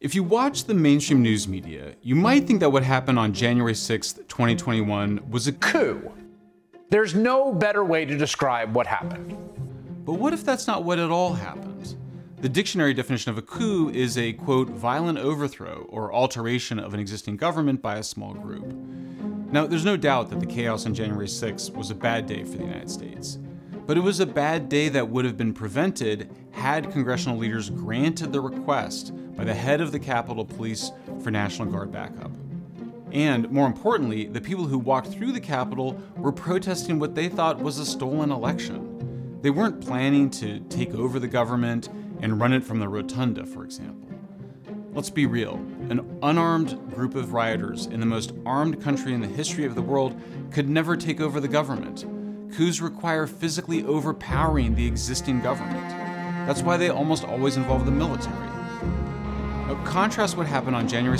If you watch the mainstream news media, you might think that what happened on January 6th, 2021 was a coup. There's no better way to describe what happened. But what if that's not what at all happened? The dictionary definition of a coup is a quote, violent overthrow or alteration of an existing government by a small group. Now, there's no doubt that the chaos on January 6th was a bad day for the United States. But it was a bad day that would have been prevented had congressional leaders granted the request by the head of the Capitol Police for National Guard backup. And more importantly, the people who walked through the Capitol were protesting what they thought was a stolen election. They weren't planning to take over the government and run it from the rotunda, for example. Let's be real an unarmed group of rioters in the most armed country in the history of the world could never take over the government coups require physically overpowering the existing government. That's why they almost always involve the military. Now, contrast what happened on January